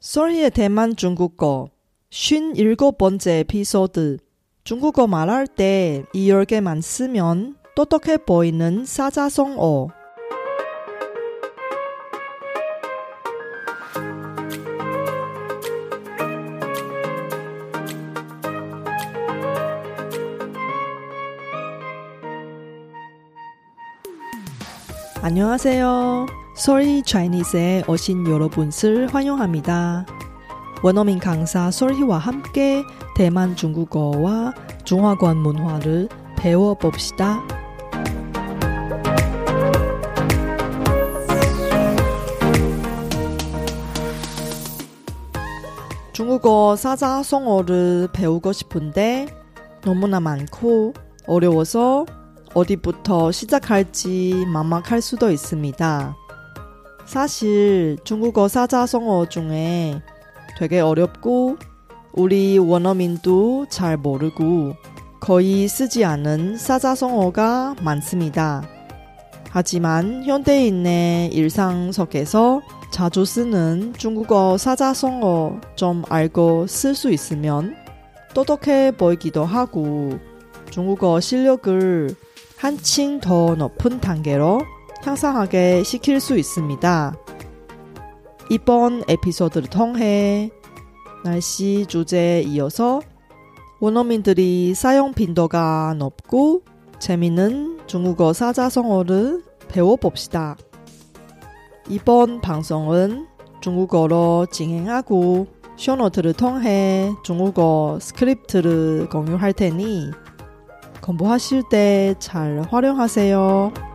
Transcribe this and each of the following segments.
소리의 대만 중국어. 57번째 에피소드. 중국어 말할 때 이 열개만 쓰면 똑똑해 보이는 사자성어. 안녕하세요. 소리 차이니스에 오신 여러분을 환영합니다. 원어민 강사 솔희와 함께 대만 중국어와 중화권 문화를 배워봅시다. 중국어 사자성어를 배우고 싶은데 너무나 많고 어려워서 어디부터 시작할지 막막할 수도 있습니다. 사실 중국어 사자성어 중에 되게 어렵고 우리 원어민도 잘 모르고 거의 쓰지 않은 사자성어가 많습니다. 하지만 현대인의 일상 속에서 자주 쓰는 중국어 사자성어 좀 알고 쓸 수 있으면 똑똑해 보이기도 하고 중국어 실력을 한층 더 높은 단계로 향상하게 시킬 수 있습니다. 이번 에피소드를 통해 날씨 주제에 이어서 원어민들이 사용 빈도가 높고 재미있는 중국어 사자성어를 배워봅시다. 이번 방송은 중국어로 진행하고 쇼노트를 통해 중국어 스크립트를 공유할 테니 공부하실 때 잘 활용하세요.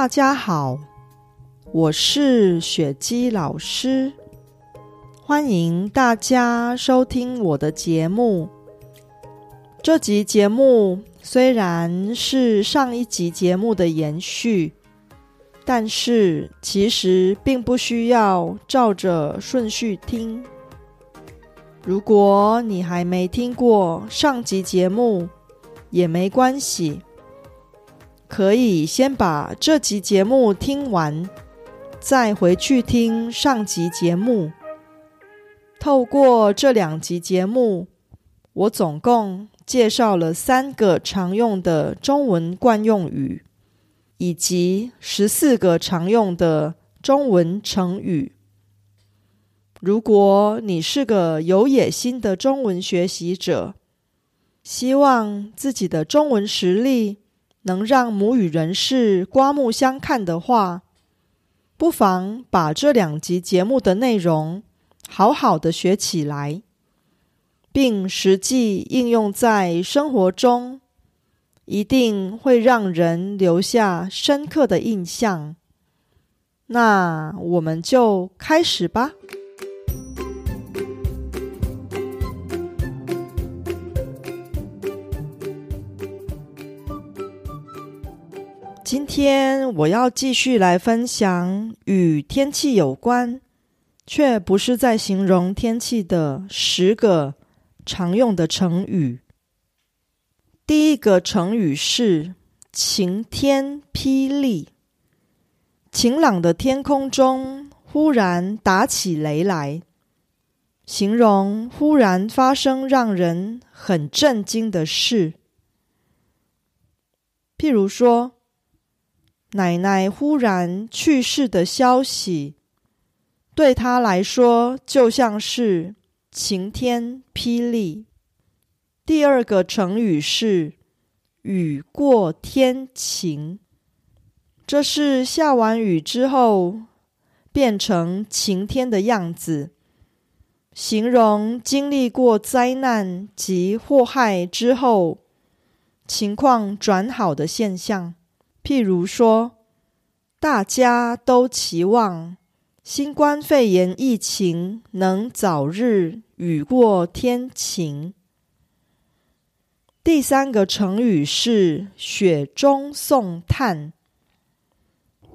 大家好，我是雪姬老师，欢迎大家收听我的节目。这集节目虽然是上一集节目的延续。但是其实并不需要照着顺序听。如果你还没听过上集节目，也没关系，可以先把这集节目听完，再回去听上集节目。透过这两集节目，我总共介绍了三个常用的中文惯用语。以及十四个常用的中文成语。如果你是个有野心的中文学习者，希望自己的中文实力能让母语人士刮目相看的话，不妨把这两集节目的内容好好的学起来，并实际应用在生活中。一定会让人留下深刻的印象。那我们就开始吧。今天我要继续来分享与天气有关，却不是在形容天气的十个常用的成语。第一个成语是晴天霹雳。晴朗的天空中忽然打起雷来，形容忽然发生让人很震惊的事。譬如说，奶奶忽然去世的消息，对他来说就像是晴天霹雳。第二个成语是“雨过天晴”，这是下完雨之后变成晴天的样子，形容经历过灾难及祸害之后情况转好的现象。譬如说，大家都期望新冠肺炎疫情能早日雨过天晴。第三个成语是“雪中送炭”。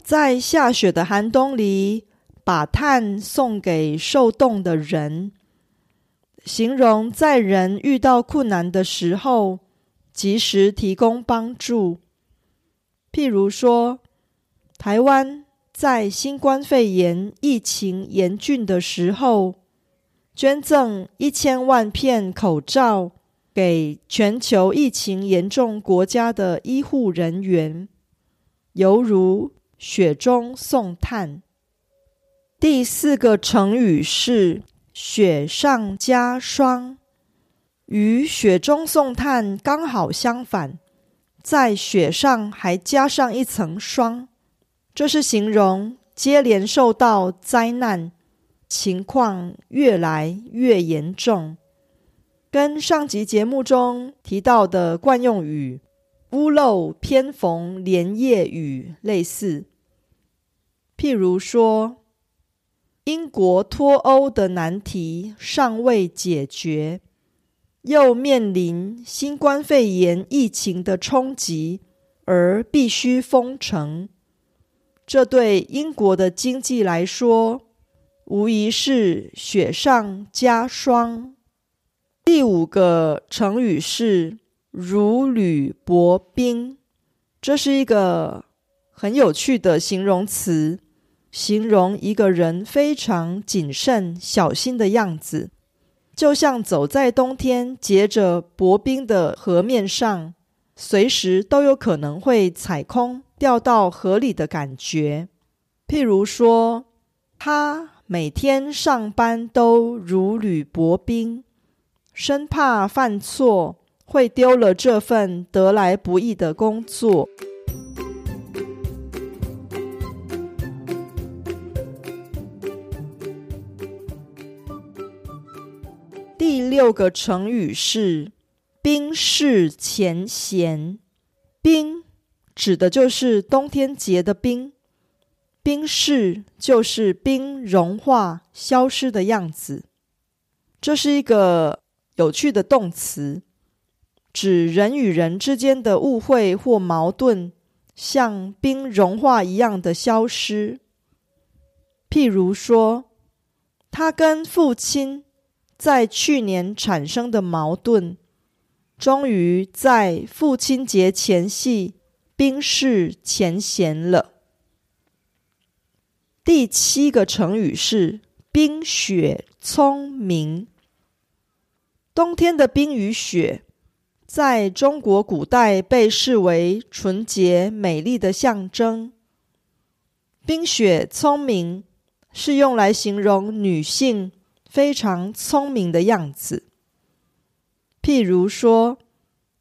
在下雪的寒冬里，把炭送给受冻的人，形容在人遇到困难的时候，及时提供帮助，譬如说，台湾在新冠肺炎疫情严峻的时候，捐赠一千万片口罩给全球疫情严重国家的医护人员，犹如雪中送炭。第四个成语是“雪上加霜”，与“雪中送炭”刚好相反。在雪上还加上一层霜，这是形容接连受到灾难，情况越来越严重。跟上集节目中提到的惯用语“屋漏偏逢连夜雨”类似。譬如说，英国脱欧的难题尚未解决。又面临新冠肺炎疫情的冲击，而必须封城，这对英国的经济来说，无疑是雪上加霜。第五个成语是“如履薄冰”，这是一个很有趣的形容词，形容一个人非常谨慎小心的样子。就像走在冬天结着薄冰的河面上，随时都有可能会踩空掉到河里的感觉。譬如说，他每天上班都如履薄冰，生怕犯错会丢了这份得来不易的工作。第六个成语是“冰释前嫌”。冰指的就是冬天结的冰，冰释就是冰融化、消失的样子。这是一个有趣的动词，指人与人之间的误会或矛盾，像冰融化一样的消失。譬如说，他跟父亲。在去年产生的矛盾，终于在父亲节前夕冰释前嫌了。第七个成语是“冰雪聪明”。冬天的冰与雪，在中国古代被视为纯洁美丽的象征。冰雪聪明是用来形容女性。非常聪明的样子，譬如说，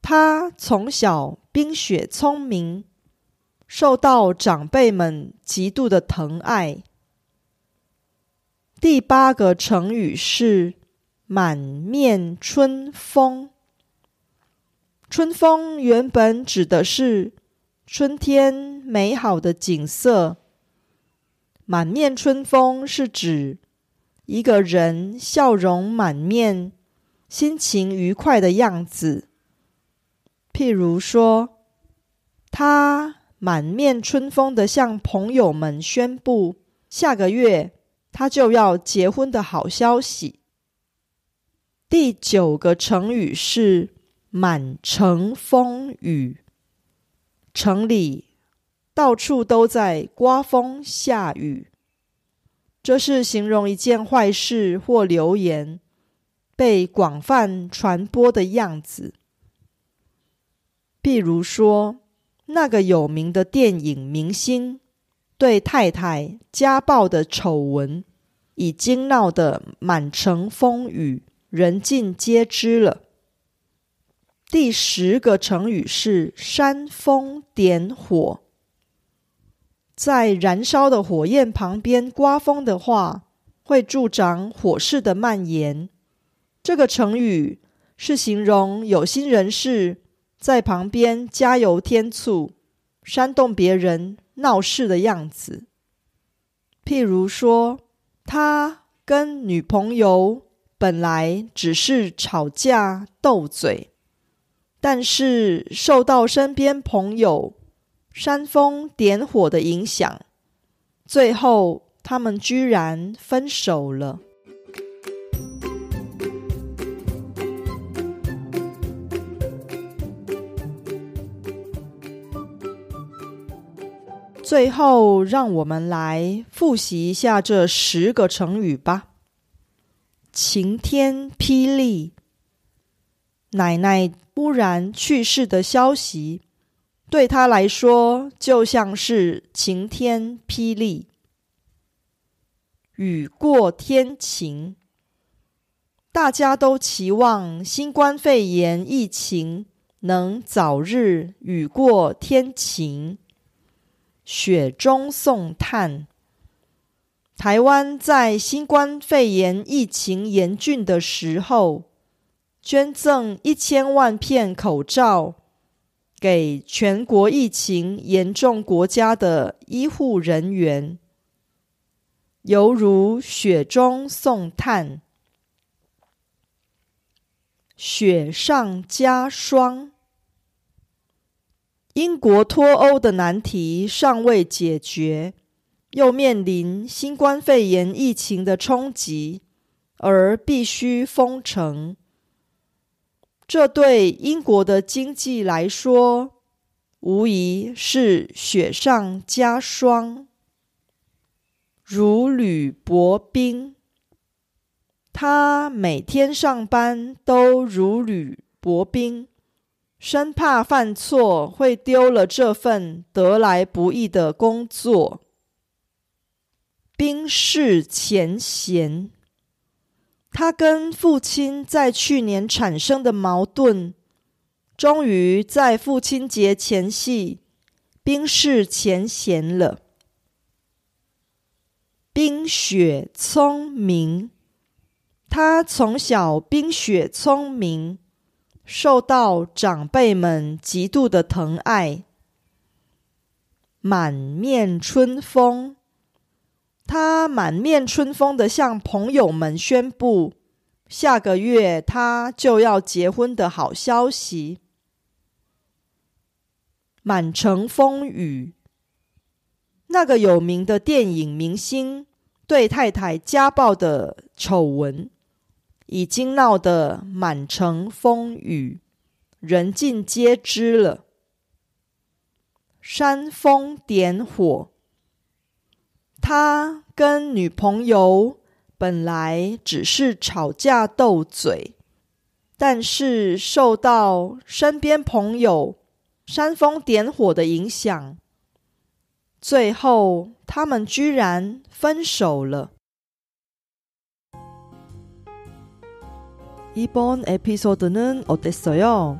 他从小冰雪聪明，受到长辈们极度的疼爱。第八个成语是“满面春风”。春风原本指的是春天美好的景色，满面春风是指。一个人笑容满面、心情愉快的样子，譬如说，他满面春风的向朋友们宣布，下个月他就要结婚的好消息。第九个成语是“满城风雨”，城里到处都在刮风下雨。这是形容一件坏事或流言被广泛传播的样子。譬如说，那个有名的电影明星对太太家暴的丑闻，已经闹得满城风雨，人尽皆知了。第十个成语是“煽风点火”。在燃烧的火焰旁边刮风的话，会助长火势的蔓延。这个成语是形容有心人士在旁边加油添醋，煽动别人闹事的样子。譬如说，他跟女朋友本来只是吵架斗嘴，但是受到身边朋友。煽风点火的影响，最后他们居然分手了。最后，让我们来复习一下这十个成语吧。晴天霹雳，奶奶突然去世的消息，对他来说就像是晴天霹雳。雨过天晴，大家都期望新冠肺炎疫情能早日雨过天晴。雪中送炭。台湾在新冠肺炎疫情严峻的时候，捐赠一千万片口罩给全国疫情严重国家的医护人员，犹如雪中送炭，雪上加霜。英国脱欧的难题尚未解决，又面临新冠肺炎疫情的冲击，而必须封城。这对英国的经济来说，无疑是雪上加霜，如履薄冰。他每天上班都如履薄冰。生怕犯错会丢了这份得来不易的工作。冰释前嫌，他跟父亲在去年产生的矛盾，终于在父亲节前夕冰释前嫌了。冰雪聪明，他从小冰雪聪明。受到长辈们极度的疼爱，满面春风。他满面春风的向朋友们宣布，下个月他就要结婚的好消息。满城风雨，那个有名的电影明星对太太家暴的丑闻。已经闹得满城风雨，人尽皆知了。煽风点火，他跟女朋友本来只是吵架斗嘴，但是受到身边朋友煽风点火的影响，最后他们居然分手了。 이번 에피소드는 어땠어요?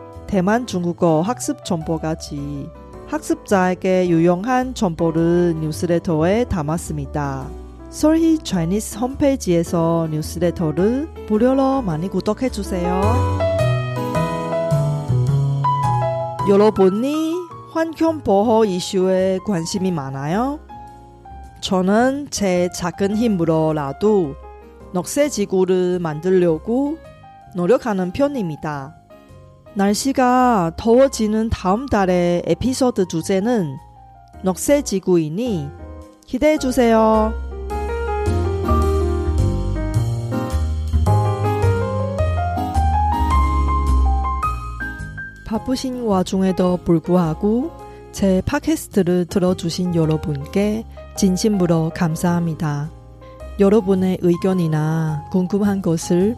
대만 중국어 학습 정보까지 학습자에게 유용한 정보를 뉴스레터에 담았습니다. 솔희 차이니스 홈페이지에서 뉴스레터를 무료로 많이 구독해 주세요. 여러분이 환경 보호 이슈에 관심이 많아요? 저는 제 작은 힘으로라도 넉세 지구를 만들려고 노력하는 편입니다. 날씨가 더워지는 다음 달의 에피소드 주제는 넉세 지구이니 기대해 주세요. 바쁘신 와중에도 불구하고 제 팟캐스트를 들어주신 여러분께 진심으로 감사합니다. 여러분의 의견이나 궁금한 것을